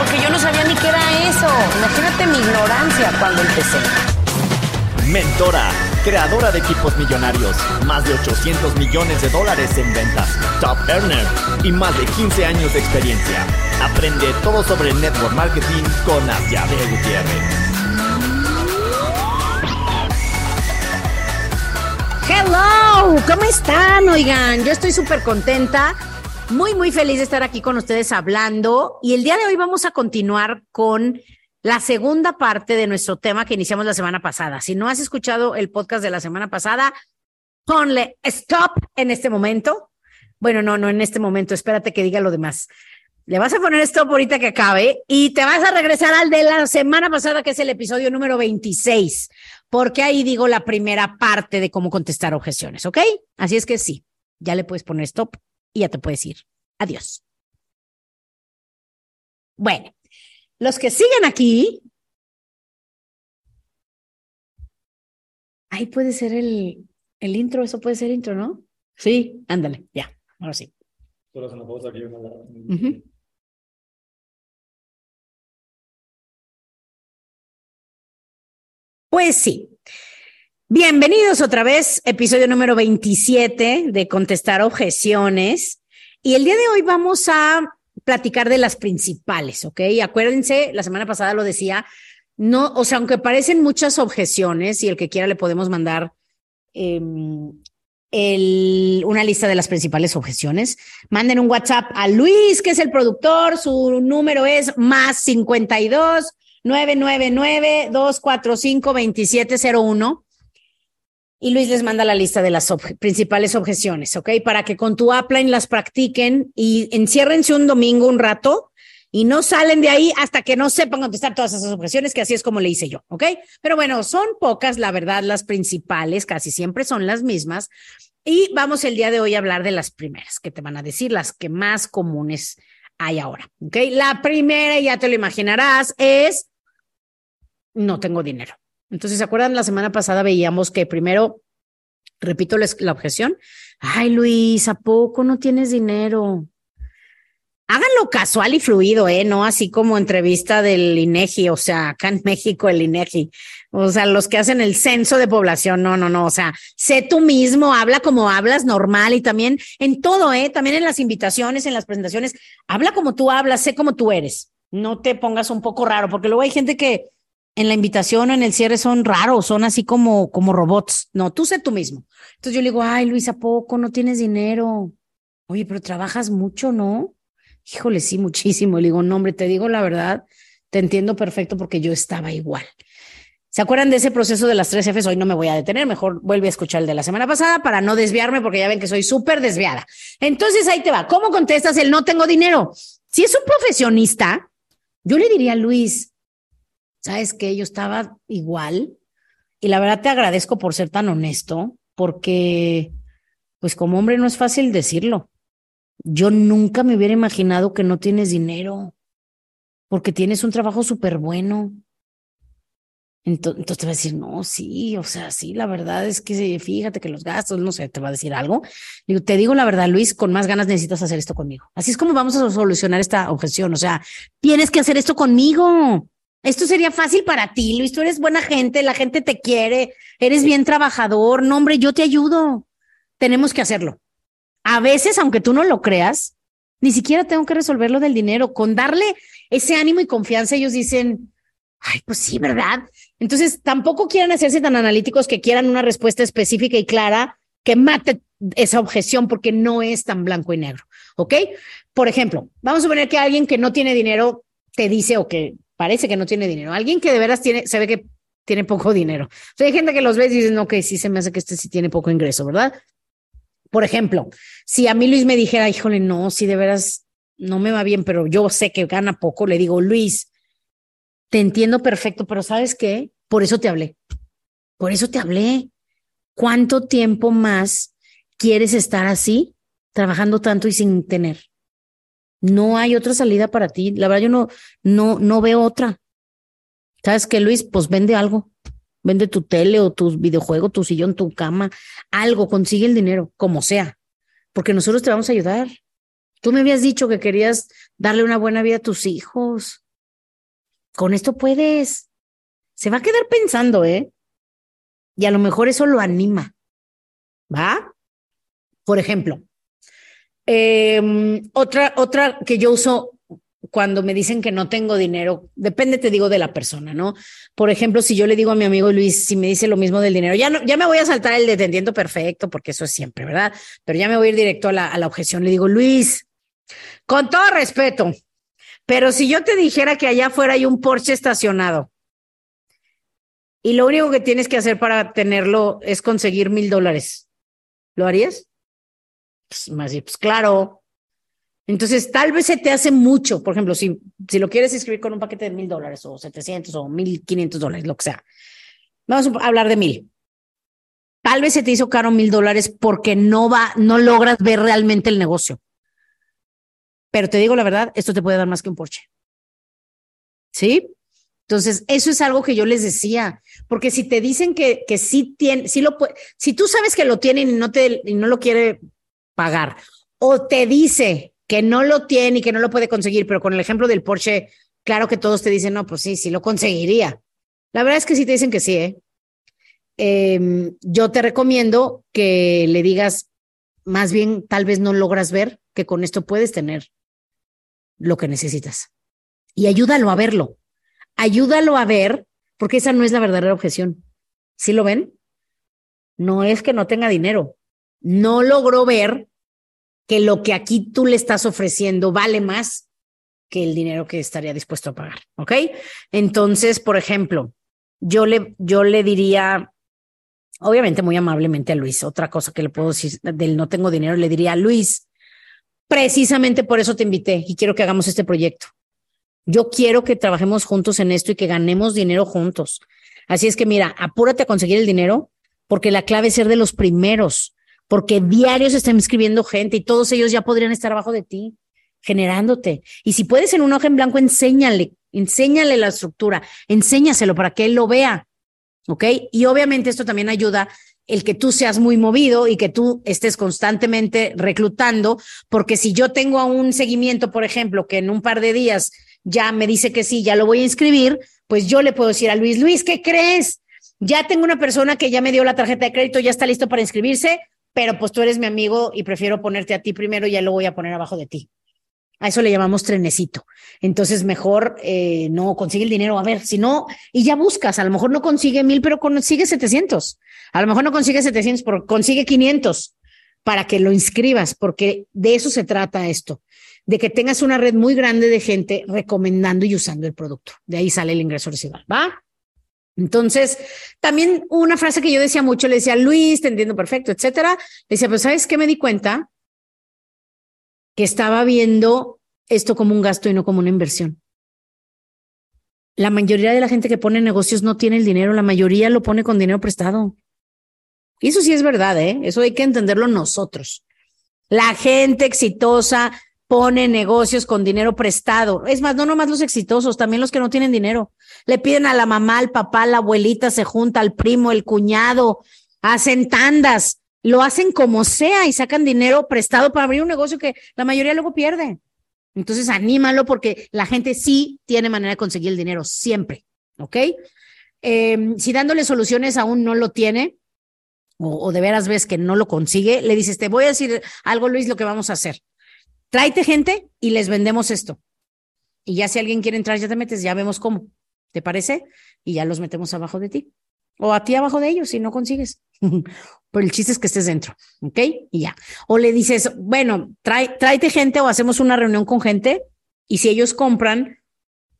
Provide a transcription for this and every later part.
porque yo no sabía ni qué era eso. Imagínate mi ignorancia cuando empecé. Mentora, creadora de equipos millonarios, más de 800 millones de dólares en ventas, top earner y más de 15 años de experiencia. Aprende todo sobre network marketing con Asiade Gutiérrez. Hello, ¿cómo están? Oigan, yo estoy súper contenta, muy, muy feliz de estar aquí con ustedes hablando y el día de hoy vamos a continuar con la segunda parte de nuestro tema que iniciamos la semana pasada. Si no has escuchado el podcast de la semana pasada, ponle stop en este momento. Bueno, no, no en este momento, espérate que diga lo demás. Le vas a poner stop ahorita que acabe y te vas a regresar al de la semana pasada, que es el episodio número 26, porque ahí digo la primera parte de cómo contestar objeciones, ¿ok? Así es que sí, ya le puedes poner stop y ya te puedes ir. Adiós. Bueno, los que siguen aquí, ahí puede ser el, el intro, eso puede ser intro, ¿no? Sí, ándale, ya, ahora sí. Ujú. Pues sí. Bienvenidos otra vez, episodio número 27 de Contestar Objeciones. Y el día de hoy vamos a platicar de las principales, ¿ok? Acuérdense, la semana pasada lo decía, no, o sea, aunque parecen muchas objeciones y el que quiera le podemos mandar eh, el, una lista de las principales objeciones, manden un WhatsApp a Luis, que es el productor, su número es más 52 999 245 2701 y Luis les manda la lista de las principales objeciones, ¿ok? Para que con tu upline las practiquen y enciérrense un domingo un rato y no salen de ahí hasta que no sepan contestar todas esas objeciones, que así es como le hice yo, ¿ok? Pero bueno, son pocas, la verdad, las principales, casi siempre son las mismas. Y vamos el día de hoy a hablar de las primeras, que te van a decir las que más comunes hay ahora, ¿ok? La primera, ya te lo imaginarás, es no tengo dinero. Entonces, ¿se acuerdan? La semana pasada veíamos que primero, repito la objeción, ay Luis, ¿a poco no tienes dinero? Háganlo casual y fluido, ¿eh? No así como entrevista del INEGI, o sea, acá en México el INEGI, o sea, los que hacen el censo de población, no, no, no, o sea, sé tú mismo, habla como hablas normal y también en todo, ¿eh? También en las invitaciones, en las presentaciones, habla como tú hablas, sé como tú eres, no te pongas un poco raro, porque luego hay gente que en la invitación o en el cierre son raros, son así como, como robots. No, tú sé tú mismo. Entonces yo le digo, ay, Luis, ¿a poco no tienes dinero? Oye, pero trabajas mucho, ¿no? Híjole, sí, muchísimo. Le digo, no, hombre, te digo la verdad, te entiendo perfecto porque yo estaba igual. ¿Se acuerdan de ese proceso de las tres Fs? Hoy no me voy a detener, mejor vuelve a escuchar el de la semana pasada para no desviarme porque ya ven que soy súper desviada. Entonces ahí te va. ¿Cómo contestas el no tengo dinero? Si es un profesionista, yo le diría a Luis, ¿sabes qué? Yo estaba igual y la verdad te agradezco por ser tan honesto, porque pues como hombre no es fácil decirlo. Yo nunca me hubiera imaginado que no tienes dinero, porque tienes un trabajo súper bueno. Entonces, entonces te va a decir, no, sí, o sea, sí, la verdad es que fíjate que los gastos, no sé, te va a decir algo. Digo, te digo la verdad, Luis, con más ganas necesitas hacer esto conmigo. Así es como vamos a solucionar esta objeción. O sea, tienes que hacer esto conmigo. Esto sería fácil para ti, Luis. Tú eres buena gente, la gente te quiere, eres bien trabajador. No, hombre, yo te ayudo. Tenemos que hacerlo. A veces, aunque tú no lo creas, ni siquiera tengo que resolver lo del dinero. Con darle ese ánimo y confianza, ellos dicen, ay, pues sí, ¿verdad? Entonces, tampoco quieran hacerse tan analíticos que quieran una respuesta específica y clara que mate esa objeción porque no es tan blanco y negro. ¿Ok? Por ejemplo, vamos a suponer que alguien que no tiene dinero te dice o que parece que no tiene dinero. Alguien que de veras tiene, se ve que tiene poco dinero. Hay gente que los ves y dicen, no, que sí se me hace que este sí tiene poco ingreso, ¿verdad? Por ejemplo, si a mí Luis me dijera, híjole, no, si de veras no me va bien, pero yo sé que gana poco, le digo, Luis, te entiendo perfecto, pero ¿sabes qué? Por eso te hablé. Por eso te hablé. ¿Cuánto tiempo más quieres estar así, trabajando tanto y sin tener? No hay otra salida para ti. La verdad, yo no, no, no veo otra. ¿Sabes qué, Luis? Pues vende algo. Vende tu tele o tu videojuego, tu sillón, tu cama, algo, consigue el dinero, como sea, porque nosotros te vamos a ayudar. Tú me habías dicho que querías darle una buena vida a tus hijos. Con esto puedes. Se va a quedar pensando, ¿eh? Y a lo mejor eso lo anima. ¿Va? Por ejemplo, eh, otra, otra que yo uso cuando me dicen que no tengo dinero, depende, te digo, de la persona, ¿no? Por ejemplo, si yo le digo a mi amigo Luis, si me dice lo mismo del dinero, ya no, ya me voy a saltar el de te entiendo perfecto, porque eso es siempre, ¿verdad? Pero ya me voy a ir directo a la, a la objeción. Le digo, Luis, con todo respeto, pero si yo te dijera que allá afuera hay un Porsche estacionado y lo único que tienes que hacer para tenerlo es conseguir mil dólares, ¿lo harías? Pues, más, pues claro, entonces, tal vez se te hace mucho. Por ejemplo, si, si lo quieres escribir con un paquete de mil dólares o setecientos o mil quinientos dólares, lo que sea. Vamos a hablar de mil. Tal vez se te hizo caro mil dólares porque no va, no logras ver realmente el negocio. Pero te digo la verdad, esto te puede dar más que un Porsche. ¿Sí? Entonces, eso es algo que yo les decía, porque si te dicen que, que sí tiene, sí lo si tú sabes que lo tienen y no te, y no lo quiere pagar, o te dice que no lo tiene y que no lo puede conseguir, pero con el ejemplo del Porsche, claro que todos te dicen, no, pues sí, sí lo conseguiría. La verdad es que sí te dicen que sí, ¿eh? Em, yo te recomiendo que le digas, más bien, tal vez no logras ver que con esto puedes tener lo que necesitas. Y ayúdalo a verlo. Ayúdalo a ver, porque esa no es la verdadera objeción. ¿Sí lo ven? No es que no tenga dinero. No logró ver que lo que aquí tú le estás ofreciendo vale más que el dinero que estaría dispuesto a pagar, ¿ok? Entonces, por ejemplo, yo le, yo le diría, obviamente muy amablemente a Luis, otra cosa que le puedo decir del no tengo dinero, le diría, Luis, precisamente por eso te invité y quiero que hagamos este proyecto. Yo quiero que trabajemos juntos en esto y que ganemos dinero juntos. Así es que mira, apúrate a conseguir el dinero porque la clave es ser de los primeros porque diarios están escribiendo gente y todos ellos ya podrían estar abajo de ti, generándote. Y si puedes en un hoja en blanco, enséñale, enséñale la estructura, enséñaselo para que él lo vea. ¿Ok? Y obviamente esto también ayuda el que tú seas muy movido y que tú estés constantemente reclutando, porque si yo tengo a un seguimiento, por ejemplo, que en un par de días ya me dice que sí, ya lo voy a inscribir, pues yo le puedo decir a Luis, Luis, ¿qué crees? Ya tengo una persona que ya me dio la tarjeta de crédito, ya está listo para inscribirse, pero pues tú eres mi amigo y prefiero ponerte a ti primero y ya lo voy a poner abajo de ti. A eso le llamamos trenecito. Entonces, mejor eh, no consigue el dinero. A ver, si no, y ya buscas, a lo mejor no consigue mil, pero consigue 700. A lo mejor no consigue 700, pero consigue 500 para que lo inscribas, porque de eso se trata esto, de que tengas una red muy grande de gente recomendando y usando el producto. De ahí sale el ingreso residual, ¿va? Entonces, también una frase que yo decía mucho, le decía, Luis, te entiendo perfecto, etcétera. Le decía, pues, ¿sabes qué me di cuenta? Que estaba viendo esto como un gasto y no como una inversión. La mayoría de la gente que pone negocios no tiene el dinero, la mayoría lo pone con dinero prestado. Y eso sí es verdad, ¿eh? Eso hay que entenderlo nosotros. La gente exitosa pone negocios con dinero prestado. Es más, no nomás los exitosos, también los que no tienen dinero. Le piden a la mamá, al papá, la abuelita, se junta al primo, el cuñado, hacen tandas, lo hacen como sea y sacan dinero prestado para abrir un negocio que la mayoría luego pierde. Entonces, anímalo porque la gente sí tiene manera de conseguir el dinero, siempre. ¿Ok? Em, si dándole soluciones aún no lo tiene, o, o de veras ves que no lo consigue, le dices, te voy a decir algo, Luis, lo que vamos a hacer tráete gente y les vendemos esto. Y ya si alguien quiere entrar, ya te metes, ya vemos cómo. ¿Te parece? Y ya los metemos abajo de ti. O a ti abajo de ellos si no consigues. Pero el chiste es que estés dentro, ¿ok? Y ya. O le dices, bueno, trae, tráete gente o hacemos una reunión con gente y si ellos compran,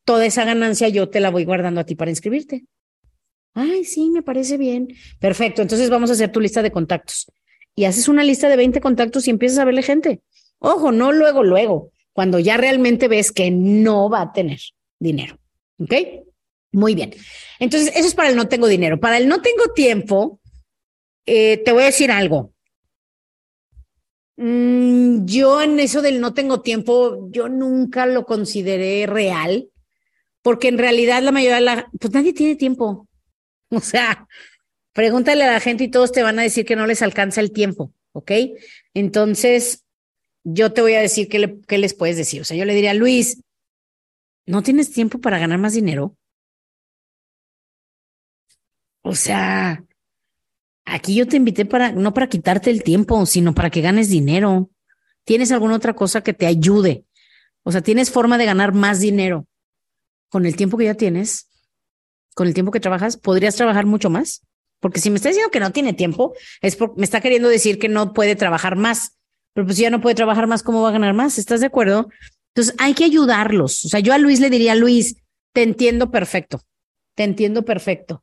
toda esa ganancia yo te la voy guardando a ti para inscribirte. Ay, sí, me parece bien. Perfecto. Entonces vamos a hacer tu lista de contactos. Y haces una lista de 20 contactos y empiezas a verle gente. Ojo, no luego, luego, cuando ya realmente ves que no va a tener dinero. ¿Ok? Muy bien. Entonces, eso es para el no tengo dinero. Para el no tengo tiempo, eh, te voy a decir algo. Mm, yo en eso del no tengo tiempo, yo nunca lo consideré real, porque en realidad la mayoría de la, pues nadie tiene tiempo. O sea, pregúntale a la gente y todos te van a decir que no les alcanza el tiempo, ¿ok? Entonces, yo te voy a decir qué, qué les puedes decir. O sea, yo le diría, Luis, ¿no tienes tiempo para ganar más dinero? O sea, aquí yo te invité para, no para quitarte el tiempo, sino para que ganes dinero. ¿Tienes alguna otra cosa que te ayude? O sea, ¿tienes forma de ganar más dinero con el tiempo que ya tienes? Con el tiempo que trabajas, ¿podrías trabajar mucho más? Porque si me está diciendo que no tiene tiempo, es porque me está queriendo decir que no puede trabajar más. Pero pues si ya no puede trabajar más, ¿cómo va a ganar más? ¿Estás de acuerdo? Entonces hay que ayudarlos. O sea, yo a Luis le diría, Luis, te entiendo perfecto. Te entiendo perfecto.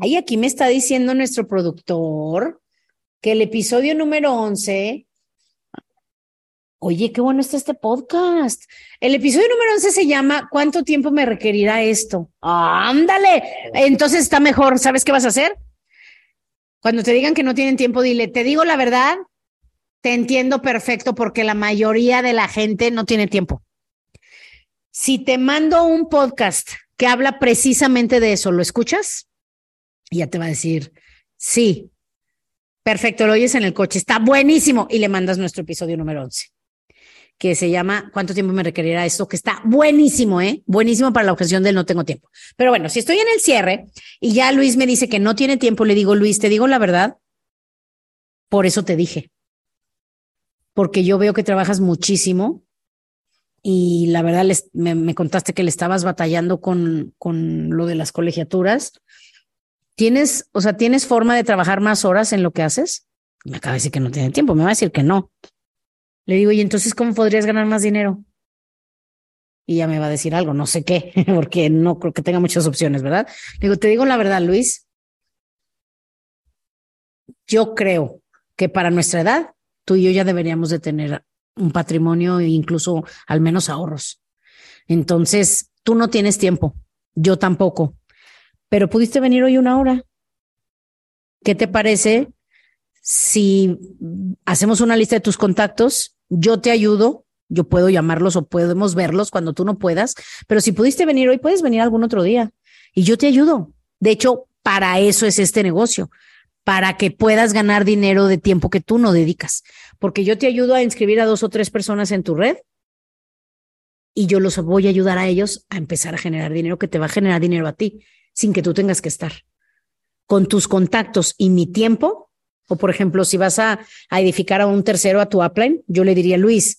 Ahí aquí me está diciendo nuestro productor que el episodio número 11 Oye, qué bueno está este podcast. El episodio número 11 se llama ¿Cuánto tiempo me requerirá esto? ándale. Entonces está mejor. ¿Sabes qué vas a hacer? Cuando te digan que no tienen tiempo, dile, te digo la verdad, te entiendo perfecto porque la mayoría de la gente no tiene tiempo. Si te mando un podcast que habla precisamente de eso, ¿lo escuchas? Y ya te va a decir, sí, perfecto, lo oyes en el coche, está buenísimo y le mandas nuestro episodio número 11 que se llama ¿Cuánto tiempo me requerirá esto? Que está buenísimo, ¿eh? Buenísimo para la objeción del no tengo tiempo. Pero bueno, si estoy en el cierre y ya Luis me dice que no tiene tiempo, le digo, Luis, te digo la verdad, por eso te dije. Porque yo veo que trabajas muchísimo y la verdad me, me, contaste que le estabas batallando con, con lo de las colegiaturas. ¿Tienes, o sea, tienes forma de trabajar más horas en lo que haces? Me acaba de decir que no tiene tiempo, me va a decir que no. Le digo, y entonces, ¿cómo podrías ganar más dinero? Y ya me va a decir algo, no sé qué, porque no creo que tenga muchas opciones, ¿verdad? Le digo, te digo la verdad, Luis. Yo creo que para nuestra edad, tú y yo ya deberíamos de tener un patrimonio e incluso al menos ahorros. Entonces, tú no tienes tiempo, yo tampoco, pero pudiste venir hoy una hora. ¿Qué te parece si hacemos una lista de tus contactos, yo te ayudo, yo puedo llamarlos o podemos verlos cuando tú no puedas, pero si pudiste venir hoy, puedes venir algún otro día y yo te ayudo. De hecho, para eso es este negocio, para que puedas ganar dinero de tiempo que tú no dedicas, porque yo te ayudo a inscribir a dos o tres personas en tu red y yo los voy a ayudar a ellos a empezar a generar dinero que te va a generar dinero a ti sin que tú tengas que estar. Con tus contactos y mi tiempo, o por ejemplo, si vas a, edificar a un tercero a tu upline, yo le diría, Luis,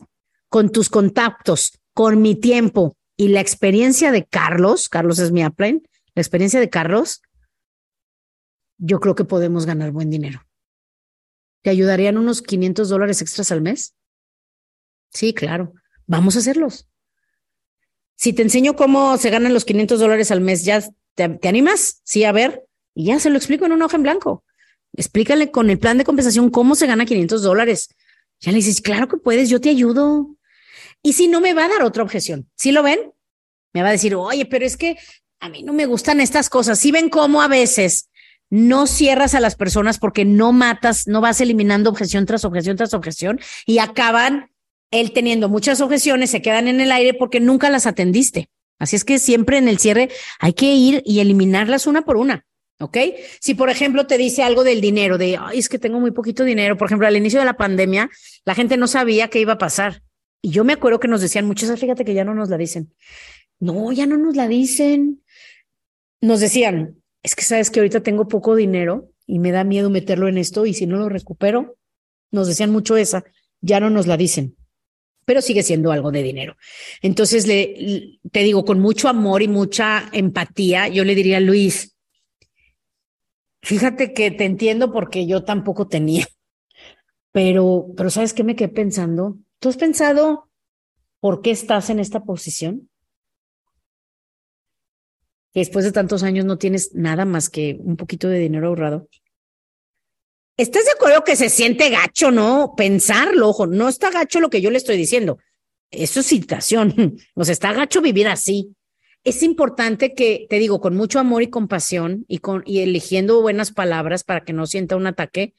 con tus contactos, con mi tiempo y la experiencia de Carlos, Carlos es mi upline, la experiencia de Carlos, yo creo que podemos ganar buen dinero. ¿Te ayudarían unos 500 dólares extras al mes? Sí, claro. Vamos a hacerlos. Si te enseño cómo se ganan los 500 dólares al mes, ¿ya te, te animas? Sí, a ver. Y ya se lo explico en una hoja en blanco. Explícale con el plan de compensación cómo se gana 500 dólares. Ya le dices, claro que puedes, yo te ayudo. Y si no me va a dar otra objeción, ¿sí lo ven? Me va a decir, oye, pero es que a mí no me gustan estas cosas. Si ven cómo a veces no cierras a las personas porque no matas, no vas eliminando objeción tras objeción tras objeción y acaban él teniendo muchas objeciones, se quedan en el aire porque nunca las atendiste. Así es que siempre en el cierre hay que ir y eliminarlas una por una. ¿Ok? Si, por ejemplo, te dice algo del dinero, de, es que tengo muy poquito dinero. Por ejemplo, al inicio de la pandemia, la gente no sabía qué iba a pasar. Y yo me acuerdo que nos decían muchas, fíjate que ya no nos la dicen. No, ya no nos la dicen. Nos decían, es que sabes que ahorita tengo poco dinero y me da miedo meterlo en esto y si no lo recupero, nos decían mucho esa, ya no nos la dicen pero sigue siendo algo de dinero. Entonces, le, te digo, con mucho amor y mucha empatía, yo le diría, Luis, Fíjate que te entiendo porque yo tampoco tenía, pero, pero ¿sabes qué me quedé pensando? ¿Tú has pensado por qué estás en esta posición? Después de tantos años no tienes nada más que un poquito de dinero ahorrado. ¿Estás de acuerdo que se siente gacho, no? Pensarlo, ojo, no está gacho lo que yo le estoy diciendo. Eso es citación. O sea, está gacho vivir así. Es importante que, te digo, con mucho amor y compasión y, eligiendo buenas palabras para que no sienta un ataque,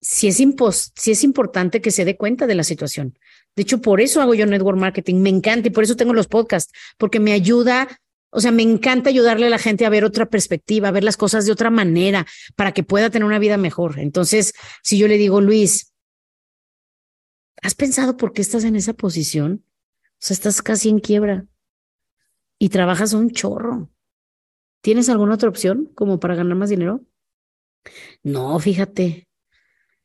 si es, impos, si es importante que se dé cuenta de la situación. De hecho, por eso hago yo network marketing, me encanta y por eso tengo los podcasts, porque me ayuda, o sea, me encanta ayudarle a la gente a ver otra perspectiva, a ver las cosas de otra manera, para que pueda tener una vida mejor. Entonces, si yo le digo, Luis, ¿has pensado por qué estás en esa posición? O sea, estás casi en quiebra y trabajas un chorro. ¿Tienes alguna otra opción como para ganar más dinero? No, fíjate.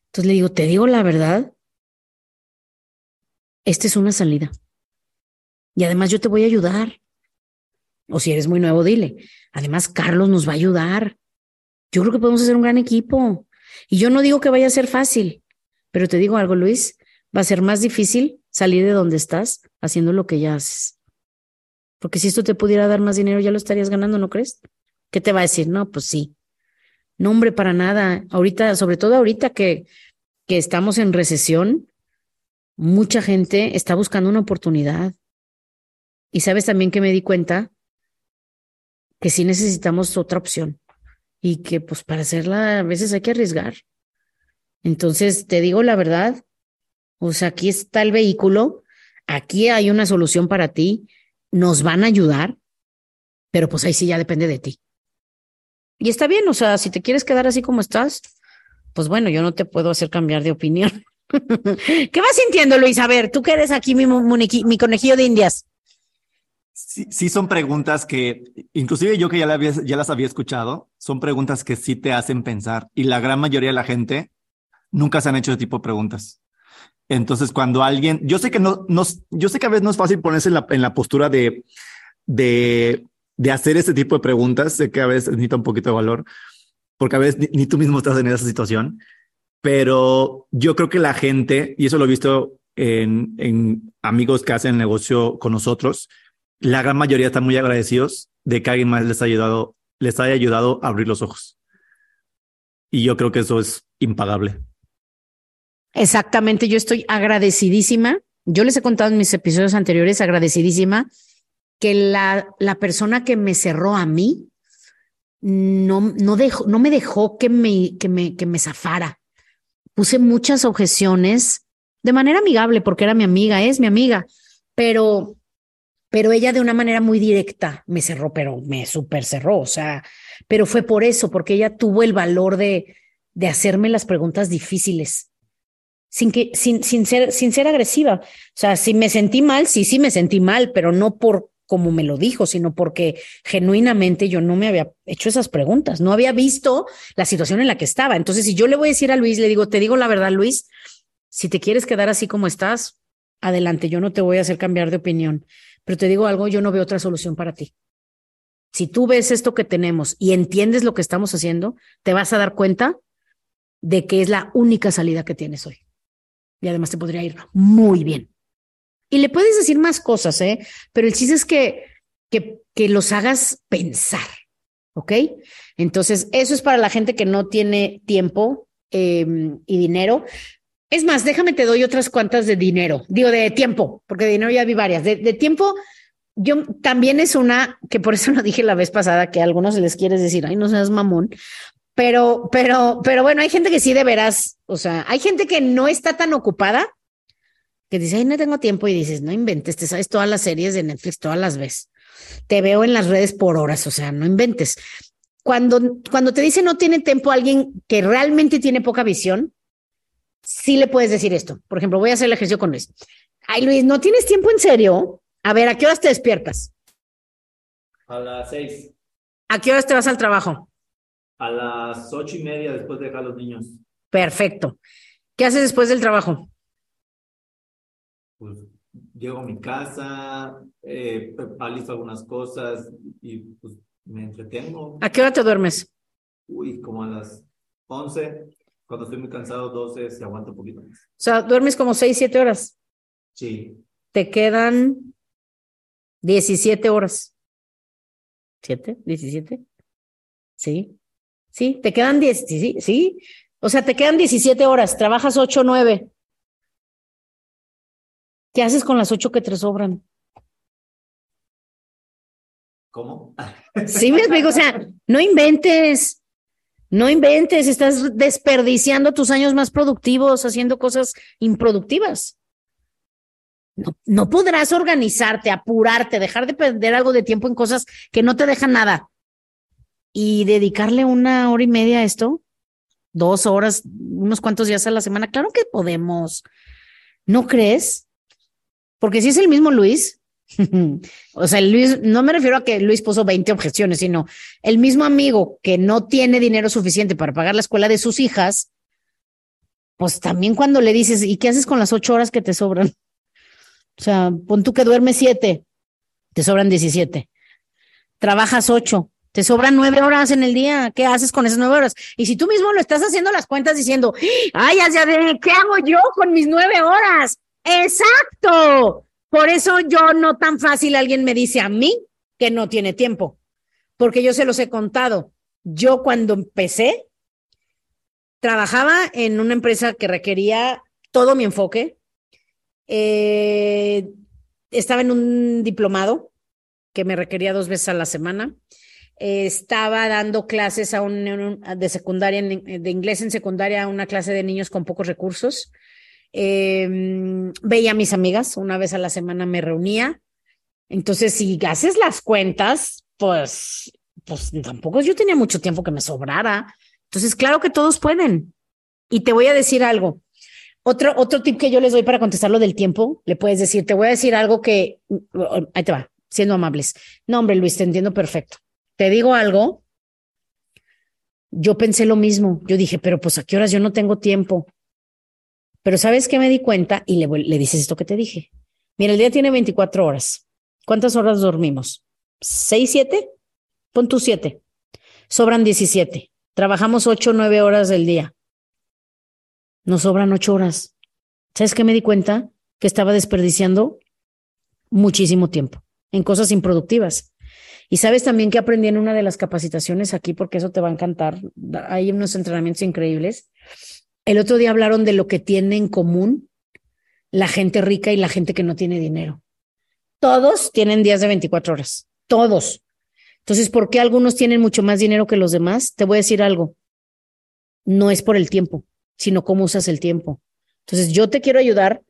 Entonces le digo, te digo la verdad, esta es una salida. Y además yo te voy a ayudar. O si eres muy nuevo, dile. Además, Carlos nos va a ayudar. Yo creo que podemos hacer un gran equipo. Y yo no digo que vaya a ser fácil, pero te digo algo, Luis, va a ser más difícil salir de donde estás haciendo lo que ya haces. Porque si esto te pudiera dar más dinero, ya lo estarías ganando, ¿no crees? ¿Qué te va a decir? No, pues sí. No, hombre, para nada. Ahorita, sobre todo ahorita que, que estamos en recesión, mucha gente está buscando una oportunidad. Y sabes también que me di cuenta que sí necesitamos otra opción y que pues para hacerla a veces hay que arriesgar. Entonces, te digo la verdad, o sea, aquí está el vehículo, aquí hay una solución para ti, nos van a ayudar, pero pues ahí sí ya depende de ti. Y está bien, o sea, si te quieres quedar así como estás, pues bueno, yo no te puedo hacer cambiar de opinión. ¿Qué vas sintiendo, Luis? A ver, tú que eres aquí mi, mi conejillo de indias. Sí, sí, son preguntas que, inclusive yo que ya, ya las había escuchado, son preguntas que sí te hacen pensar y la gran mayoría de la gente nunca se han hecho ese tipo de preguntas. Entonces, cuando alguien, yo sé que no, no yo sé que a veces no es fácil ponerse en la, en la postura de, de, de hacer este tipo de preguntas, sé que a veces necesita un poquito de valor, porque a veces ni tú mismo estás en esa situación, pero yo creo que la gente, y eso lo he visto en, en amigos que hacen negocio con nosotros, la gran mayoría están muy agradecidos de que alguien más les haya ayudado, les haya ayudado a abrir los ojos. Y yo creo que eso es impagable. Exactamente, yo estoy agradecidísima. Yo les he contado en mis episodios anteriores, agradecidísima, que la, la persona que me cerró a mí no, no, dejó, no me dejó que me, que, me, que me zafara puse muchas objeciones de manera amigable, porque era mi amiga, es mi amiga, pero, pero ella de una manera muy directa me cerró, pero me super cerró, o sea, pero fue por eso, porque ella tuvo el valor de, de hacerme las preguntas difíciles. Sin, que, sin, sin, ser, sin ser agresiva. O sea, si me sentí mal, sí, sí me sentí mal, pero no por como me lo dijo, sino porque genuinamente yo no me había hecho esas preguntas, no había visto la situación en la que estaba. Entonces, si yo le voy a decir a Luis, le digo, te digo la verdad, Luis, si te quieres quedar así como estás, adelante, yo no te voy a hacer cambiar de opinión, pero te digo algo, yo no veo otra solución para ti. Si tú ves esto que tenemos y entiendes lo que estamos haciendo, te vas a dar cuenta de que es la única salida que tienes hoy. Y además te podría ir muy bien. Y le puedes decir más cosas, ¿eh? Pero el chiste es que, que, que los hagas pensar, ¿ok? Entonces, eso es para la gente que no tiene tiempo em, y dinero. Es más, déjame te doy otras cuantas de dinero, digo de tiempo, porque de dinero ya vi varias. De, tiempo, yo también es una que por eso no dije la vez pasada que a algunos les quieres decir, ay, no seas mamón, pero, pero, pero bueno, hay gente que sí de veras, o sea, hay gente que no está tan ocupada que dice, ay, no tengo tiempo y dices, no inventes, te sabes todas las series de Netflix, todas las ves. Te veo en las redes por horas, o sea, no inventes. Cuando, cuando te dice no tiene tiempo alguien que realmente tiene poca visión, sí le puedes decir esto. Por ejemplo, voy a hacer el ejercicio con Luis. Ay, Luis, ¿no tienes tiempo en serio? A ver, ¿a qué horas te despiertas? A las seis. ¿A qué horas te vas al trabajo? A las ocho y media después de dejar a los niños. Perfecto. ¿Qué haces después del trabajo? pues llego a mi casa, eh, algunas cosas y pues me entretengo. ¿A qué hora te duermes? Uy, como a las 11. Cuando estoy muy cansado, 12, se aguanta un poquito más. O sea, duermes como 6, 7 horas. Sí. Te quedan 17 horas. ¿7? ¿17? Sí. Sí, te quedan 10, sí, sí. O sea, te quedan 17 horas, trabajas 8, 9. ¿Qué haces con las ocho que te sobran? ¿Cómo? Sí, me explico. O sea, no inventes. No inventes, estás desperdiciando tus años más productivos haciendo cosas improductivas. No, no, podrás organizarte, apurarte, dejar de perder algo de tiempo en cosas que no te dejan nada y dedicarle una hora y media a esto, dos horas, unos cuantos días a la semana. Claro que podemos. ¿No crees? Porque si es el mismo Luis, o sea, Luis, no me refiero a que Luis puso 20 objeciones, sino el mismo amigo que no tiene dinero suficiente para pagar la escuela de sus hijas, pues también cuando le dices, ¿y qué haces con las ocho horas que te sobran? O sea, pon tú que duermes siete, te sobran 17. Trabajas ocho, te sobran nueve horas en el día. ¿Qué haces con esas nueve horas? Y si tú mismo lo estás haciendo las cuentas diciendo, ay, ya ¿qué hago yo con mis nueve horas? Exacto. Por eso yo no tan fácil alguien me dice a mí que no tiene tiempo, porque yo se los he contado. Yo cuando empecé, trabajaba en una empresa que requería todo mi enfoque. Eh, estaba en un diplomado que me requería dos veces a la semana. Estaba dando clases a un, de secundaria, de inglés en secundaria, a una clase de niños con pocos recursos. Eh, veía a mis amigas, una vez a la semana me reunía. Entonces, si haces las cuentas, pues, pues tampoco yo tenía mucho tiempo que me sobrara. Entonces, claro que todos pueden. Y te voy a decir algo. Otro, otro tip que yo les doy para contestar lo del tiempo, le puedes decir, te voy a decir algo que, ahí te va, siendo amables. No, hombre, Luis, te entiendo perfecto. Te digo algo. Yo pensé lo mismo. Yo dije, pero pues a qué horas yo no tengo tiempo. Pero ¿sabes qué me di cuenta? Y le, le dices esto que te dije. Mira, el día tiene 24 horas. ¿Cuántas horas dormimos? ¿Seis, siete? Pon tú siete. Sobran 17. Trabajamos ocho, nueve horas del día. Nos sobran ocho horas. ¿Sabes qué me di cuenta? Que estaba desperdiciando muchísimo tiempo en cosas improductivas. Y sabes también que aprendí en una de las capacitaciones aquí, porque eso te va a encantar. Hay unos entrenamientos increíbles. El otro día hablaron de lo que tiene en común la gente rica y la gente que no tiene dinero. Todos tienen días de 24 horas, todos. Entonces, ¿por qué algunos tienen mucho más dinero que los demás? Te voy a decir algo. No es por el tiempo, sino cómo usas el tiempo. Entonces, yo te quiero ayudar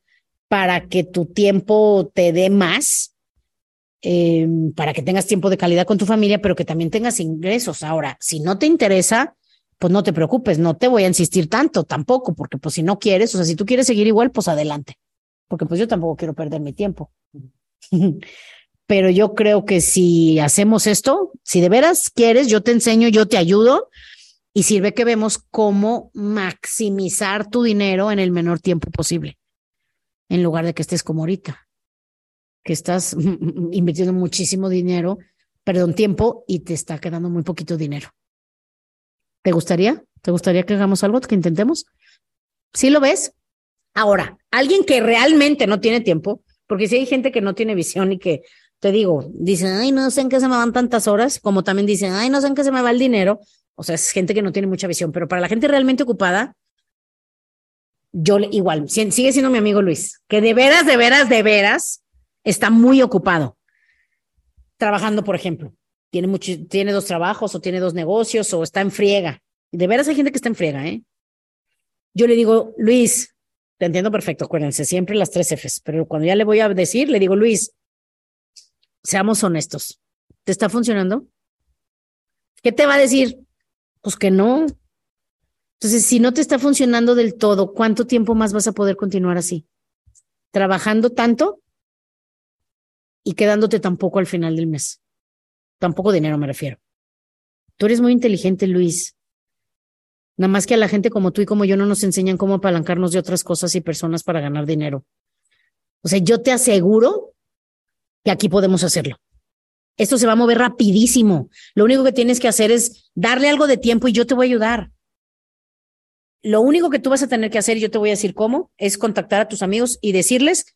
para que tu tiempo te dé más, eh, para que tengas tiempo de calidad con tu familia, pero que también tengas ingresos. Ahora, si no te interesa, pues no te preocupes, no te voy a insistir tanto tampoco, porque pues si no quieres, o sea, si tú quieres seguir igual, pues adelante, porque pues yo tampoco quiero perder mi tiempo. Pero yo creo que si hacemos esto, si de veras quieres, yo te enseño, yo te ayudo y sirve que vemos cómo maximizar tu dinero en el menor tiempo posible, en lugar de que estés como ahorita, que estás invirtiendo muchísimo dinero, perdón, tiempo y te está quedando muy poquito dinero. ¿Te gustaría? ¿Te gustaría que hagamos algo, que intentemos? ¿Sí lo ves? Ahora, alguien que realmente no tiene tiempo, porque si hay gente que no tiene visión y que, te digo, dicen, ay, no sé en qué se me van tantas horas, como también dicen, ay, no sé en qué se me va el dinero. O sea, es gente que no tiene mucha visión, pero para la gente realmente ocupada, yo igual, sigue siendo mi amigo Luis, que de veras, de veras, de veras está muy ocupado trabajando, por ejemplo tiene, tiene dos trabajos o tiene dos negocios o está en friega. De veras hay gente que está en friega, ¿eh? Yo le digo, Luis, te entiendo perfecto, acuérdense, siempre las tres Fs, pero cuando ya le voy a decir, le digo, Luis, seamos honestos, ¿te está funcionando? ¿Qué te va a decir? Pues que no. Entonces, si no te está funcionando del todo, ¿cuánto tiempo más vas a poder continuar así? Trabajando tanto y quedándote tampoco al final del mes. Tampoco dinero me refiero. Tú eres muy inteligente, Luis. Nada más que a la gente como tú y como yo no nos enseñan cómo apalancarnos de otras cosas y personas para ganar dinero. O sea, yo te aseguro que aquí podemos hacerlo. Esto se va a mover rapidísimo. Lo único que tienes que hacer es darle algo de tiempo y yo te voy a ayudar. Lo único que tú vas a tener que hacer, y yo te voy a decir cómo, es contactar a tus amigos y decirles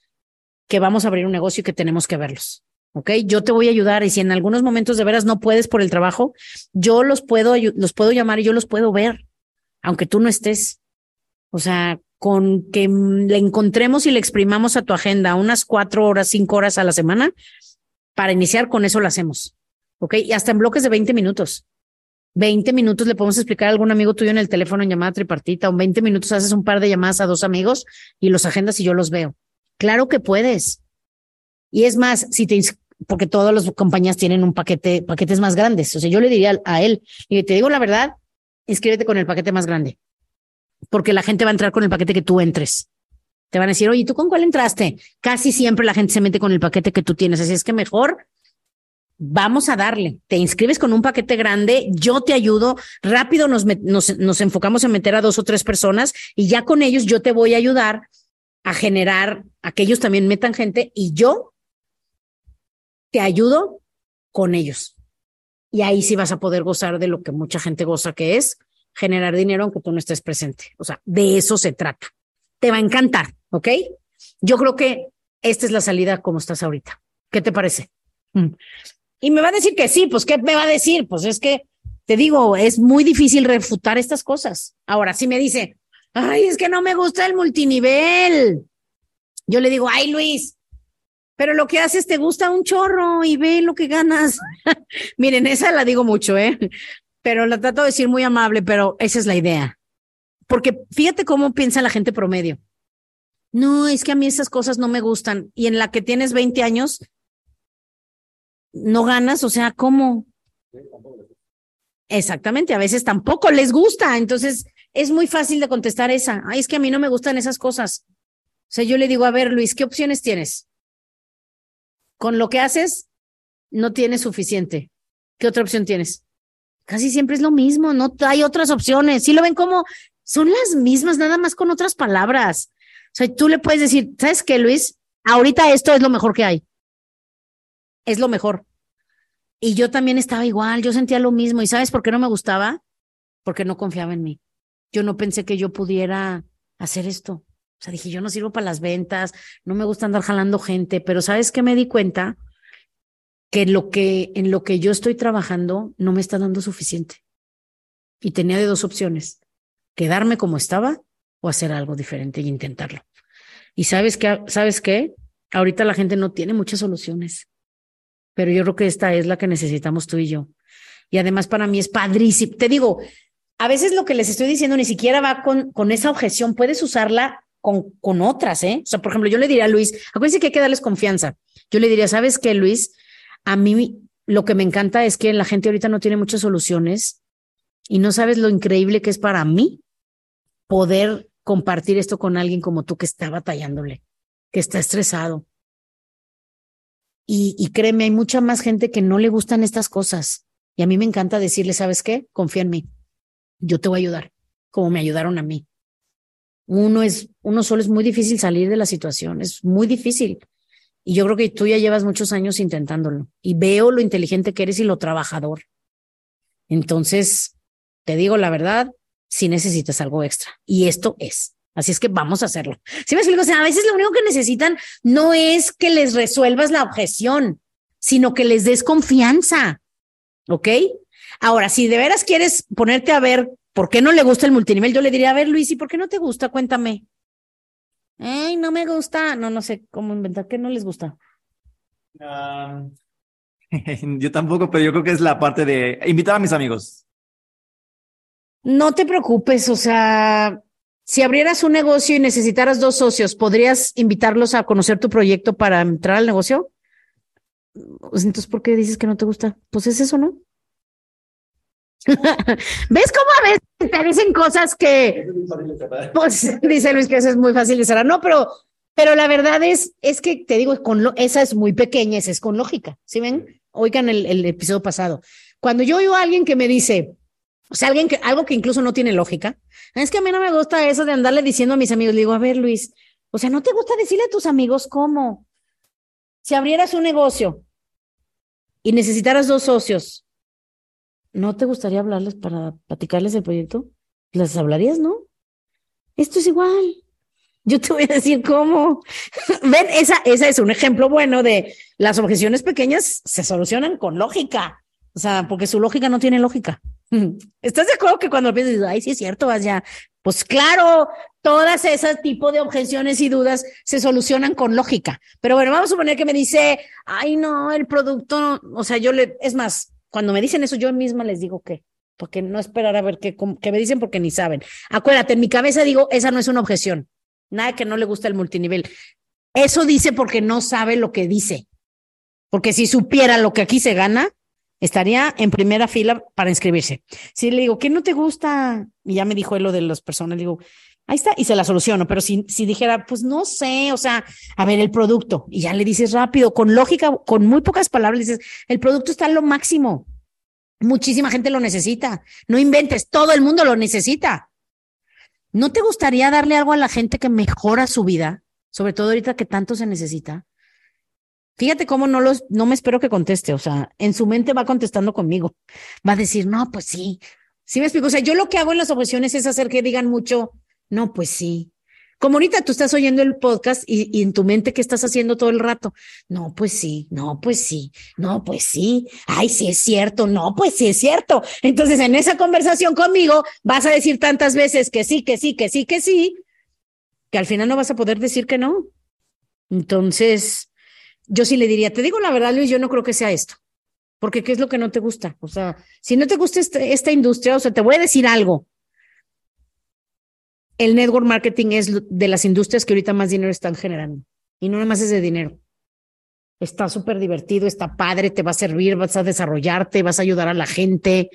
que vamos a abrir un negocio y que tenemos que verlos. ¿ok? Yo te voy a ayudar y si en algunos momentos de veras no puedes por el trabajo, yo los puedo, los puedo llamar y yo los puedo ver, aunque tú no estés. O sea, con que le encontremos y le exprimamos a tu agenda unas cuatro horas, cinco horas a la semana, para iniciar con eso lo hacemos. ¿ok? Y hasta en bloques de 20 minutos. 20 minutos le podemos explicar a algún amigo tuyo en el teléfono en llamada tripartita, o en 20 minutos haces un par de llamadas a dos amigos y los agendas y yo los veo. Claro que puedes. Y es más, si te porque todas las compañías tienen un paquete, paquetes más grandes. O sea, yo le diría a él, y te digo la verdad, inscríbete con el paquete más grande, porque la gente va a entrar con el paquete que tú entres. Te van a decir, oye, ¿tú con cuál entraste? Casi siempre la gente se mete con el paquete que tú tienes. Así es que mejor vamos a darle. Te inscribes con un paquete grande, yo te ayudo, rápido nos, nos, nos, enfocamos en meter a dos o tres personas y ya con ellos yo te voy a ayudar a generar a que ellos también metan gente y yo te ayudo con ellos. Y ahí sí vas a poder gozar de lo que mucha gente goza, que es generar dinero aunque tú no estés presente. O sea, de eso se trata. Te va a encantar, ¿ok? Yo creo que esta es la salida como estás ahorita. ¿Qué te parece? Mm. Y me va a decir que sí, pues ¿qué me va a decir? Pues es que, te digo, es muy difícil refutar estas cosas. Ahora, si me dice, ay, es que no me gusta el multinivel. Yo le digo, ay, Luis, pero lo que haces te gusta un chorro y ve lo que ganas. Miren, esa la digo mucho, ¿eh? Pero la trato de decir muy amable, pero esa es la idea. Porque fíjate cómo piensa la gente promedio. No, es que a mí esas cosas no me gustan. Y en la que tienes 20 años, no ganas, o sea, ¿cómo? Exactamente, a veces tampoco les gusta. Entonces, es muy fácil de contestar esa. Ay, es que a mí no me gustan esas cosas. O sea, yo le digo, a ver, Luis, ¿qué opciones tienes? con lo que haces, no tienes suficiente. ¿Qué otra opción tienes? Casi siempre es lo mismo, no hay otras opciones. Si lo ven como son las mismas, nada más con otras palabras. O sea, tú le puedes decir, ¿sabes qué, Luis? Ahorita esto es lo mejor que hay. Es lo mejor. Y yo también estaba igual, yo sentía lo mismo. ¿Y sabes por qué no me gustaba? Porque no confiaba en mí. Yo no pensé que yo pudiera hacer esto. O sea, dije, yo no sirvo para las ventas, no me gusta andar jalando gente, pero ¿sabes qué me di cuenta? Que lo que en lo que yo estoy trabajando no me está dando suficiente. Y tenía de dos opciones, quedarme como estaba o hacer algo diferente y intentarlo. Y sabes qué, sabes qué? Ahorita la gente no tiene muchas soluciones, pero yo creo que esta es la que necesitamos tú y yo. Y además para mí es padrísimo. Te digo, a veces lo que les estoy diciendo ni siquiera va con, con esa objeción. Puedes usarla con, con otras, ¿eh? O sea, por ejemplo, yo le diría a Luis, acuérdense que hay que darles confianza. Yo le diría, ¿sabes qué, Luis? A mí lo que me encanta es que la gente ahorita no tiene muchas soluciones y no sabes lo increíble que es para mí poder compartir esto con alguien como tú que está batallándole, que está estresado. Y, y créeme, hay mucha más gente que no le gustan estas cosas. Y a mí me encanta decirle, ¿sabes qué? Confía en mí. Yo te voy a ayudar, como me ayudaron a mí uno es, uno solo es muy difícil salir de la situación, es muy difícil. Y yo creo que tú ya llevas muchos años intentándolo y veo lo inteligente que eres y lo trabajador. Entonces, te digo la verdad, si necesitas algo extra y esto es. Así es que vamos a hacerlo. Si me explico, o sea, a veces lo único que necesitan no es que les resuelvas la objeción, sino que les des confianza. ¿Ok? Ahora, si de veras quieres ponerte a ver ¿por qué no le gusta el multinivel? Yo le diría, a ver, Luis, ¿y por qué no te gusta? Cuéntame. Ay, no me gusta. No, no sé cómo inventar. ¿Qué no les gusta? yo tampoco, pero yo creo que es la parte de invitar a mis amigos. No te preocupes, o sea, si abrieras un negocio y necesitaras dos socios, ¿podrías invitarlos a conocer tu proyecto para entrar al negocio? Pues, entonces, ¿por qué dices que no te gusta? Pues es eso, ¿no? ¿Ves cómo a veces te dicen cosas que, pues, dice Luis que eso es muy fácil de cerrar. No, pero, pero la verdad es, es que te digo, con esa es muy pequeña, esa es con lógica. ¿Sí ven? Oigan el, el episodio pasado. Cuando yo oigo a alguien que me dice, o sea, alguien que, algo que incluso no tiene lógica, es que a mí no me gusta eso de andarle diciendo a mis amigos, digo, a ver, Luis, o sea, ¿no te gusta decirle a tus amigos cómo? Si abrieras un negocio y necesitaras dos socios, ¿no te gustaría hablarles para platicarles el proyecto? ¿Les hablarías, no? Esto es igual. Yo te voy a decir cómo. Ven, esa, esa es un ejemplo bueno de las objeciones pequeñas se solucionan con lógica. O sea, porque su lógica no tiene lógica. ¿Estás de acuerdo que cuando piensas, ay, sí es cierto, vas ya, Pues claro, todas esas tipos de objeciones y dudas se solucionan con lógica. Pero bueno, vamos a suponer que me dice, ay, no, el producto, o sea, yo le, es más, cuando me dicen eso, yo misma les digo que, porque no esperar a ver qué, qué me dicen porque ni saben. Acuérdate, en mi cabeza digo, esa no es una objeción. Nada que no le gusta el multinivel. Eso dice porque no sabe lo que dice. Porque si supiera lo que aquí se gana, estaría en primera fila para inscribirse. Si le digo, ¿qué no te gusta? Y ya me dijo él lo de las personas, le digo, ahí está, y se la soluciono. Pero si, si dijera, pues no sé, o sea, a ver, el producto, y ya le dices rápido, con lógica, con muy pocas palabras, dices, el producto está en lo máximo. Muchísima gente lo necesita. No inventes, todo el mundo lo necesita. ¿No te gustaría darle algo a la gente que mejora su vida? Sobre todo ahorita que tanto se necesita. Fíjate cómo no los, no me espero que conteste, o sea, en su mente va contestando conmigo. Va a decir, no, pues sí. Sí me explico. O sea, yo lo que hago en las objeciones es hacer que digan mucho, no, pues sí. Como ahorita tú estás oyendo el podcast y, y, en tu mente, ¿qué estás haciendo todo el rato? No, pues sí, no, pues sí, no, pues sí. Ay, sí es cierto, no, pues sí es cierto. Entonces, en esa conversación conmigo, vas a decir tantas veces que sí, que sí, que sí, que sí, que al final no vas a poder decir que no. Entonces, yo sí le diría, te digo la verdad, Luis, yo no creo que sea esto. Porque ¿qué es lo que no te gusta? O sea, si no te gusta este, esta industria, o sea, te voy a decir algo. El network marketing es de las industrias que ahorita más dinero están generando. Y no nada más es de dinero. Está súper divertido, está padre, te va a servir, vas a desarrollarte, vas a ayudar a la gente.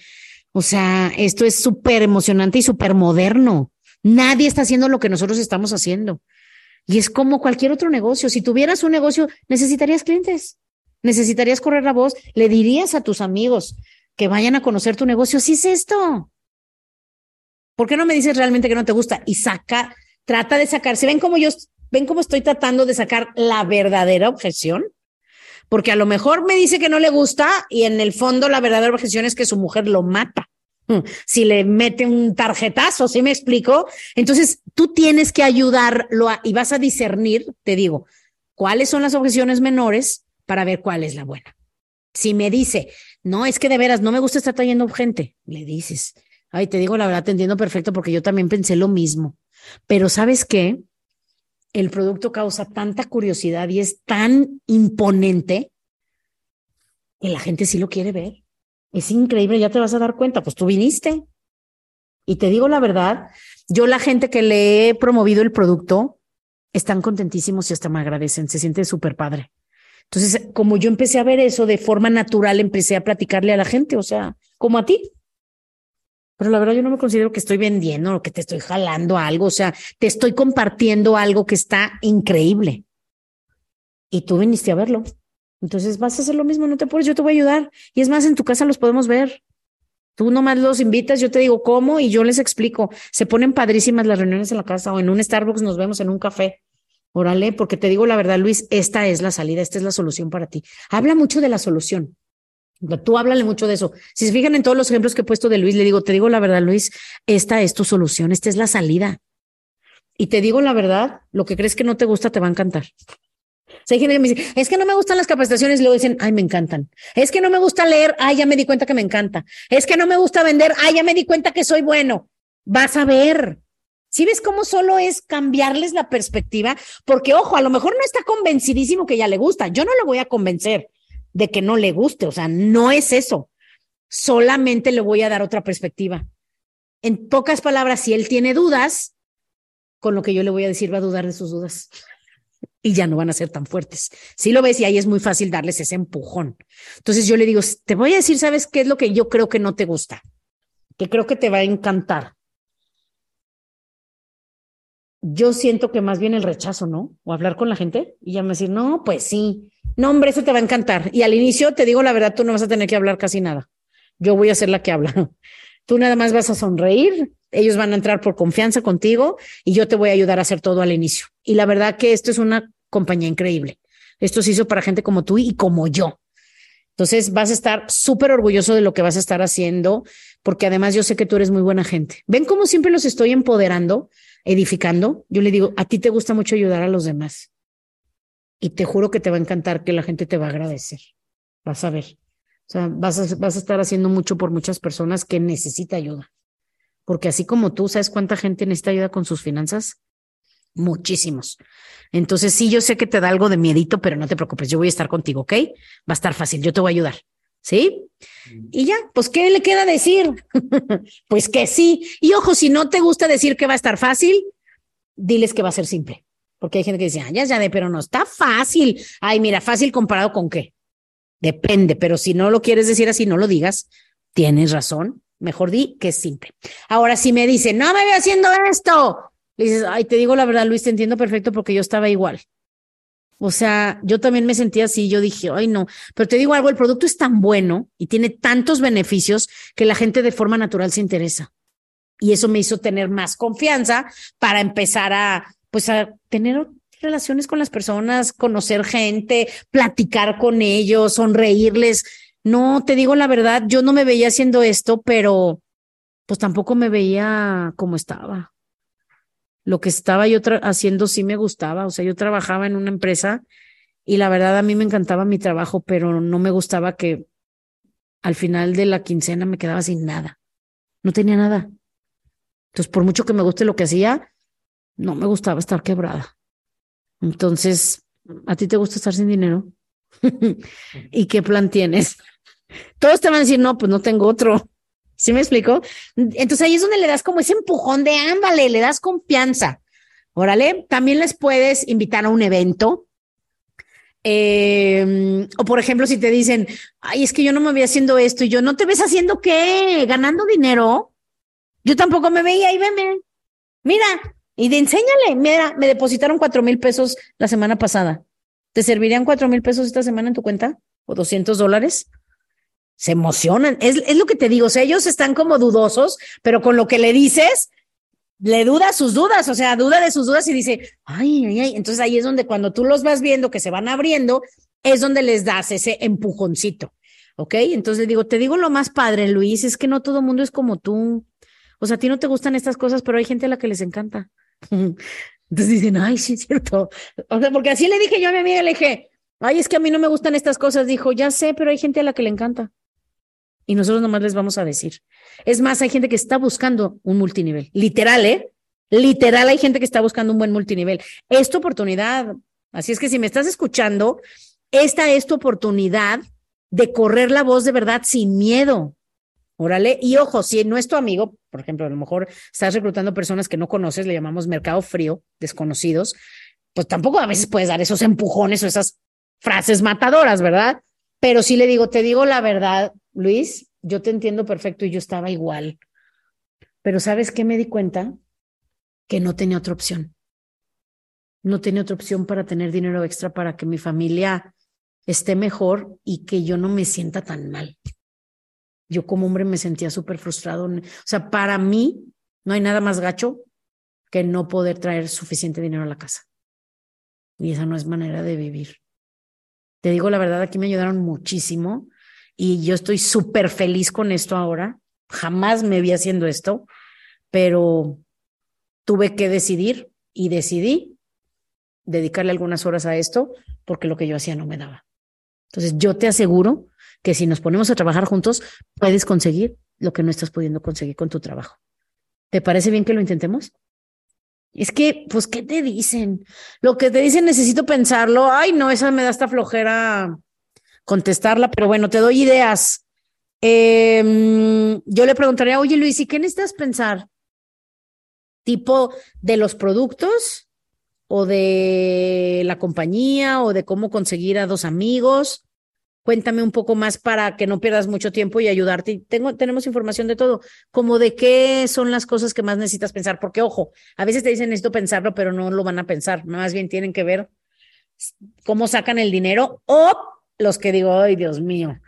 O sea, esto es súper emocionante y súper moderno. Nadie está haciendo lo que nosotros estamos haciendo. Y es como cualquier otro negocio. Si tuvieras un negocio, necesitarías clientes, necesitarías correr la voz, le dirías a tus amigos que vayan a conocer tu negocio. Si es esto. ¿Por qué no me dices realmente que no te gusta? Y saca, trata de sacar. ¿Se ven cómo yo, ven cómo estoy tratando de sacar la verdadera objeción? Porque a lo mejor me dice que no le gusta y en el fondo la verdadera objeción es que su mujer lo mata. Mm, si le mete un tarjetazo, ¿sí me explico? Entonces, tú tienes que ayudarlo y vas a discernir, te digo, cuáles son las objeciones menores para ver cuál es la buena. Si me dice, no, es que de veras no me gusta estar trayendo gente, le dices, ay, te digo la verdad, te entiendo perfecto porque yo también pensé lo mismo. Pero ¿sabes qué? El producto causa tanta curiosidad y es tan imponente que la gente sí lo quiere ver. Es increíble, ya te vas a dar cuenta, pues tú viniste. Y te digo la verdad, yo la gente que le he promovido el producto, están contentísimos y hasta me agradecen, se siente súper padre. Entonces, como yo empecé a ver eso de forma natural, empecé a platicarle a la gente, o sea, como a ti. Pero la verdad yo no me considero que estoy vendiendo o que te estoy jalando algo, o sea, te estoy compartiendo algo que está increíble. Y tú viniste a verlo. Entonces vas a hacer lo mismo, no te puedes, yo te voy a ayudar. Y es más, en tu casa los podemos ver. Tú nomás los invitas, yo te digo cómo y yo les explico. Se ponen padrísimas las reuniones en la casa o en un Starbucks nos vemos en un café. Órale, porque te digo la verdad, Luis, esta es la salida, esta es la solución para ti. Habla mucho de la solución. Tú háblale mucho de eso. Si se fijan en todos los ejemplos que he puesto de Luis, le digo, te digo la verdad, Luis, esta es tu solución, esta es la salida. Y te digo la verdad, lo que crees que no te gusta te va a encantar hay gente que me dice, es que no me gustan las capacitaciones luego dicen, ay, me encantan. Es que no me gusta leer, ay, ya me di cuenta que me encanta. Es que no me gusta vender, ay, ya me di cuenta que soy bueno. Vas a ver. Si ves cómo solo es cambiarles la perspectiva, porque ojo, a lo mejor no está convencidísimo que ya le gusta. Yo no le voy a convencer de que no le guste, o sea, no es eso. Solamente le voy a dar otra perspectiva. En pocas palabras, si él tiene dudas, con lo que yo le voy a decir va a dudar de sus dudas y ya no van a ser tan fuertes. Si lo ves y ahí es muy fácil darles ese empujón. Entonces yo le digo, te voy a decir, ¿sabes qué es lo que yo creo que no te gusta? Que creo que te va a encantar. Yo siento que más bien el rechazo, ¿no? O hablar con la gente y ya me decir, no, pues sí, no, hombre, eso te va a encantar. Y al inicio te digo la verdad, tú no vas a tener que hablar casi nada. Yo voy a ser la que habla. Tú nada más vas a sonreír, ellos van a entrar por confianza contigo y yo te voy a ayudar a hacer todo al inicio. Y la verdad que esto es una compañía increíble. Esto se hizo para gente como tú y como yo. Entonces vas a estar súper orgulloso de lo que vas a estar haciendo, porque además yo sé que tú eres muy buena gente. Ven cómo siempre los estoy empoderando, edificando. Yo le digo, a ti te gusta mucho ayudar a los demás. Y te juro que te va a encantar que la gente te va a agradecer. Vas a ver. O sea, vas a, vas a estar haciendo mucho por muchas personas que necesita ayuda. porque así como tú, ¿sabes cuánta gente necesita ayuda con sus finanzas? Muchísimos. Entonces, sí, yo sé que te da algo de miedito, pero no te preocupes, yo voy a estar contigo, ¿ok? Va a estar fácil, yo te voy a ayudar. ¿Sí? Y ya, pues, ¿qué le queda decir? pues que sí. Y ojo, si no te gusta decir que va a estar fácil, diles que va a ser simple. Porque hay gente que dice, ah, ya, ya, de, pero no está fácil. Ay, mira, fácil comparado con qué. Depende, pero si no lo quieres decir así, no lo digas. Tienes razón. Mejor di que es simple. Ahora, si me dice, no me veo haciendo esto, le dices, ay, te digo la verdad, Luis, te entiendo perfecto porque yo estaba igual. O sea, yo también me sentía así, yo dije, ay, no, pero te digo algo, el producto es tan bueno y tiene tantos beneficios que la gente de forma natural se interesa. Y eso me hizo tener más confianza para empezar a, pues, a tener relaciones con las personas, conocer gente, platicar con ellos, sonreírles. No, te digo la verdad, yo no me veía haciendo esto, pero pues tampoco me veía como estaba. Lo que estaba yo haciendo sí me gustaba, o sea, yo trabajaba en una empresa y la verdad a mí me encantaba mi trabajo, pero no me gustaba que al final de la quincena me quedaba sin nada. No tenía nada. Entonces, por mucho que me guste lo que hacía, no me gustaba estar quebrada. Entonces, ¿a ti te gusta estar sin dinero? ¿Y qué plan tienes? Todos te van a decir, no, pues no tengo otro. ¿Sí me explico? Entonces ahí es donde le das como ese empujón de ándale, le das confianza. Órale, también les puedes invitar a un evento. Em, o por ejemplo, si te dicen, ay, es que yo no me voy haciendo esto y yo no te ves haciendo qué, ganando dinero. Yo tampoco me veía y veme. Mira, y de enséñale, mira, me depositaron cuatro mil pesos la semana pasada. ¿Te servirían cuatro mil pesos esta semana en tu cuenta? ¿O 200 dólares? Se emocionan. Es, es lo que te digo. O sea, ellos están como dudosos, pero con lo que le dices, le duda sus dudas, o sea, duda de sus dudas y dice, ay, ay, ay. Entonces ahí es donde cuando tú los vas viendo que se van abriendo, es donde les das ese empujoncito. ¿Ok? Entonces digo, te digo lo más padre, Luis, es que no todo mundo es como tú. O sea, a ti no te gustan estas cosas, pero hay gente a la que les encanta. Entonces dicen, ay, sí, es cierto. O sea, porque así le dije yo a mi amiga, le dije, ay, es que a mí no me gustan estas cosas. Dijo, ya sé, pero hay gente a la que le encanta. Y nosotros nomás les vamos a decir. Es más, hay gente que está buscando un multinivel. Literal, ¿eh? Literal, hay gente que está buscando un buen multinivel. Es tu oportunidad. Así es que si me estás escuchando, esta es tu oportunidad de correr la voz de verdad sin miedo. Órale, y ojo, si no es tu amigo, por ejemplo, a lo mejor estás reclutando personas que no conoces, le llamamos mercado frío, desconocidos, pues tampoco a veces puedes dar esos empujones o esas frases matadoras, ¿verdad? Pero sí le digo, te digo la verdad, Luis, yo te entiendo perfecto y yo estaba igual. Pero ¿sabes qué me di cuenta? Que no tenía otra opción. No tenía otra opción para tener dinero extra para que mi familia esté mejor y que yo no me sienta tan mal yo como hombre me sentía súper frustrado. O sea, para mí no hay nada más gacho que no poder traer suficiente dinero a la casa. Y esa no es manera de vivir. Te digo la verdad, aquí me ayudaron muchísimo y yo estoy súper feliz con esto ahora. Jamás me vi haciendo esto, pero tuve que decidir y decidí dedicarle algunas horas a esto porque lo que yo hacía no me daba. Entonces, yo te aseguro que si nos ponemos a trabajar juntos, puedes conseguir lo que no estás pudiendo conseguir con tu trabajo. ¿Te parece bien que lo intentemos? Es que, pues, ¿qué te dicen? Lo que te dicen necesito pensarlo. Ay, no, esa me da esta flojera contestarla, pero bueno, te doy ideas. Em, yo le preguntaría, oye Luis, ¿y qué necesitas pensar? ¿Tipo de los productos o de la compañía o de cómo conseguir a dos amigos? Cuéntame un poco más para que no pierdas mucho tiempo y ayudarte. Tengo, tenemos información de todo, como de qué son las cosas que más necesitas pensar, porque ojo, a veces te dicen necesito pensarlo, pero no lo van a pensar, más bien tienen que ver cómo sacan el dinero o los que digo, ay Dios mío,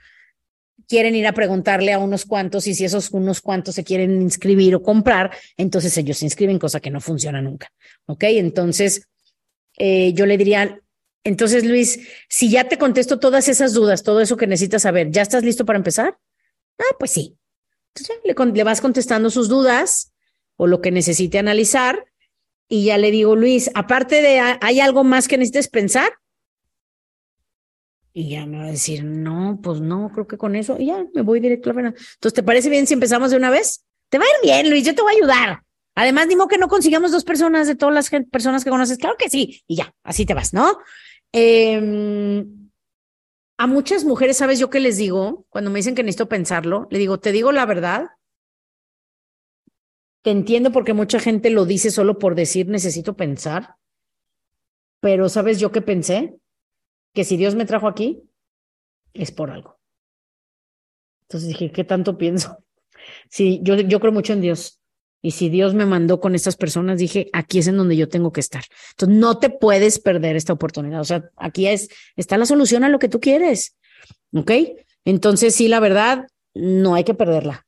quieren ir a preguntarle a unos cuantos y si esos unos cuantos se quieren inscribir o comprar, entonces ellos se inscriben, cosa que no funciona nunca. ¿Ok? Entonces, eh, yo le diría, entonces, Luis, si ya te contesto todas esas dudas, todo eso que necesitas saber, ¿ya estás listo para empezar? Ah, pues sí. Entonces, le, vas contestando sus dudas o lo que necesite analizar y ya le digo, Luis, aparte de, ¿hay algo más que necesites pensar? Y ya me va a decir, no, pues no, creo que con eso, y ya me voy directo a la Entonces, ¿te parece bien si empezamos de una vez? Te va a ir bien, Luis, yo te voy a ayudar. Además, ni modo que no consigamos dos personas de todas las personas que conoces. Claro que sí. Y ya, así te vas, ¿no? Em, a muchas mujeres, ¿sabes yo qué les digo? Cuando me dicen que necesito pensarlo, le digo, te digo la verdad. Te entiendo porque mucha gente lo dice solo por decir necesito pensar. Pero ¿sabes yo qué pensé? Que si Dios me trajo aquí, es por algo. Entonces dije, ¿qué tanto pienso? Sí, yo, yo creo mucho en Dios. Y si Dios me mandó con estas personas, dije, aquí es en donde yo tengo que estar. Entonces, no te puedes perder esta oportunidad. O sea, aquí es, está la solución a lo que tú quieres. ¿Ok? Entonces, sí, la verdad, no hay que perderla.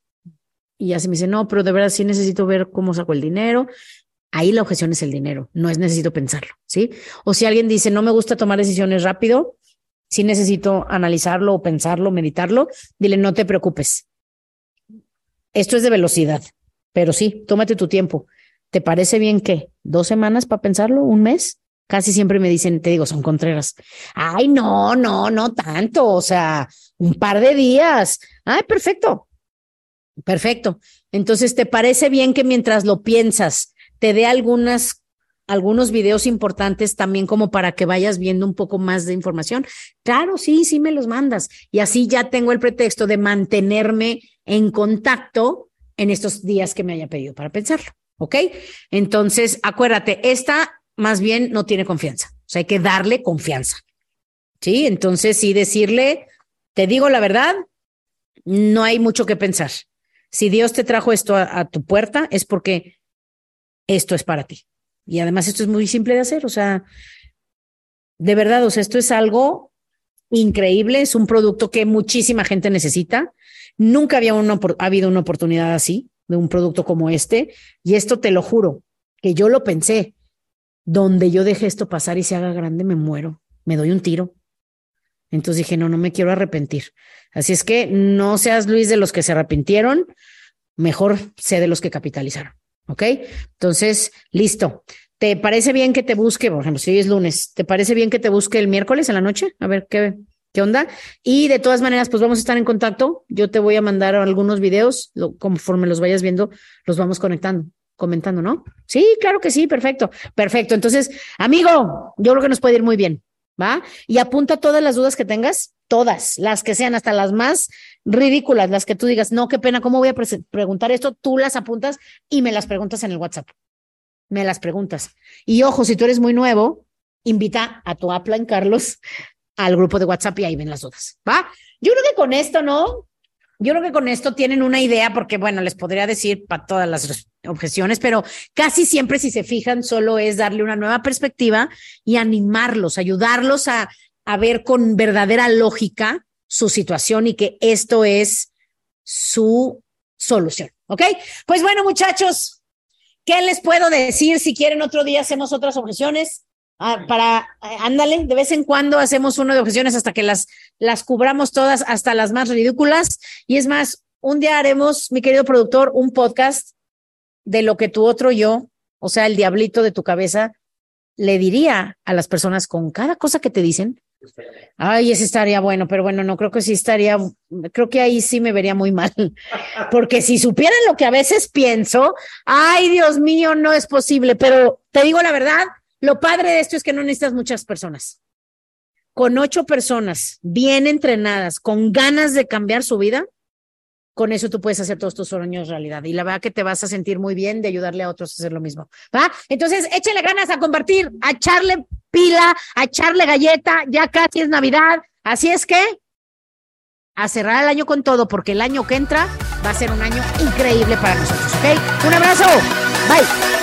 Y ya se me dice, no, pero de verdad sí necesito ver cómo saco el dinero. Ahí la objeción es el dinero, no es necesito pensarlo, ¿sí? O si alguien dice, no me gusta tomar decisiones rápido, sí necesito analizarlo o pensarlo, meditarlo, dile, no te preocupes. Esto es de velocidad. Pero sí, tómate tu tiempo. ¿Te parece bien que dos semanas para pensarlo? ¿Un mes? Casi siempre me dicen, te digo, son contreras. Ay, no, no, no tanto. O sea, un par de días. Ay, perfecto. Perfecto. Entonces, ¿te parece bien que mientras lo piensas, te dé algunas, algunos videos importantes también como para que vayas viendo un poco más de información? Claro, sí, sí me los mandas. Y así ya tengo el pretexto de mantenerme en contacto en estos días que me haya pedido para pensarlo. ¿Ok? Entonces, acuérdate, esta más bien no tiene confianza. O sea, hay que darle confianza. ¿Sí? Entonces, sí decirle, te digo la verdad, no hay mucho que pensar. Si Dios te trajo esto a, a tu puerta, es porque esto es para ti. Y además esto es muy simple de hacer. O sea, de verdad, o sea, esto es algo increíble, es un producto que muchísima gente necesita. Nunca había una, ha habido una oportunidad así de un producto como este. Y esto te lo juro, que yo lo pensé. Donde yo deje esto pasar y se haga grande, me muero, me doy un tiro. Entonces dije, no, no me quiero arrepentir. Así es que no seas Luis de los que se arrepintieron, mejor sé de los que capitalizaron. ¿Ok? Entonces, listo. ¿Te parece bien que te busque, por ejemplo, si es lunes, ¿te parece bien que te busque el miércoles en la noche? A ver qué, ¿Qué onda? Y de todas maneras, pues vamos a estar en contacto. Yo te voy a mandar algunos videos, conforme los vayas viendo, los vamos conectando, comentando, ¿no? Sí, claro que sí, perfecto, perfecto. Entonces, amigo, yo creo que nos puede ir muy bien, ¿va? Y apunta todas las dudas que tengas, todas, las que sean, hasta las más ridículas, las que tú digas, no, qué pena, ¿cómo voy a preguntar esto? Tú las apuntas y me las preguntas en el WhatsApp. Me las preguntas. Y ojo, si tú eres muy nuevo, invita a tu en Carlos al grupo de WhatsApp y ahí ven las dudas, ¿va? Yo creo que con esto, ¿no? Yo creo que con esto tienen una idea, porque bueno, les podría decir para todas las objeciones, pero casi siempre, si se fijan, solo es darle una nueva perspectiva y animarlos, ayudarlos a, a ver con verdadera lógica su situación y que esto es su solución. ¿Ok? Pues bueno, muchachos, ¿qué les puedo decir? Si quieren, otro día hacemos otras objeciones. Ah, para, eh, ándale, de vez en cuando hacemos uno de objeciones hasta que las, las cubramos todas, hasta las más ridículas. Y es más, un día haremos, mi querido productor, un podcast de lo que tu otro yo, o sea, el diablito de tu cabeza, le diría a las personas con cada cosa que te dicen. Ay, ese estaría bueno, pero bueno, no creo que sí estaría, creo que ahí sí me vería muy mal, porque si supieran lo que a veces pienso, ay, Dios mío, no es posible, pero te digo la verdad, lo padre de esto es que no necesitas muchas personas. Con ocho personas bien entrenadas, con ganas de cambiar su vida, con eso tú puedes hacer todos tus sueños realidad. Y la verdad que te vas a sentir muy bien de ayudarle a otros a hacer lo mismo. ¿Va? Entonces, échale ganas a compartir, a echarle pila, a echarle galleta. Ya casi es Navidad. Así es que a cerrar el año con todo, porque el año que entra va a ser un año increíble para nosotros. ¿Ok? Un abrazo. Bye.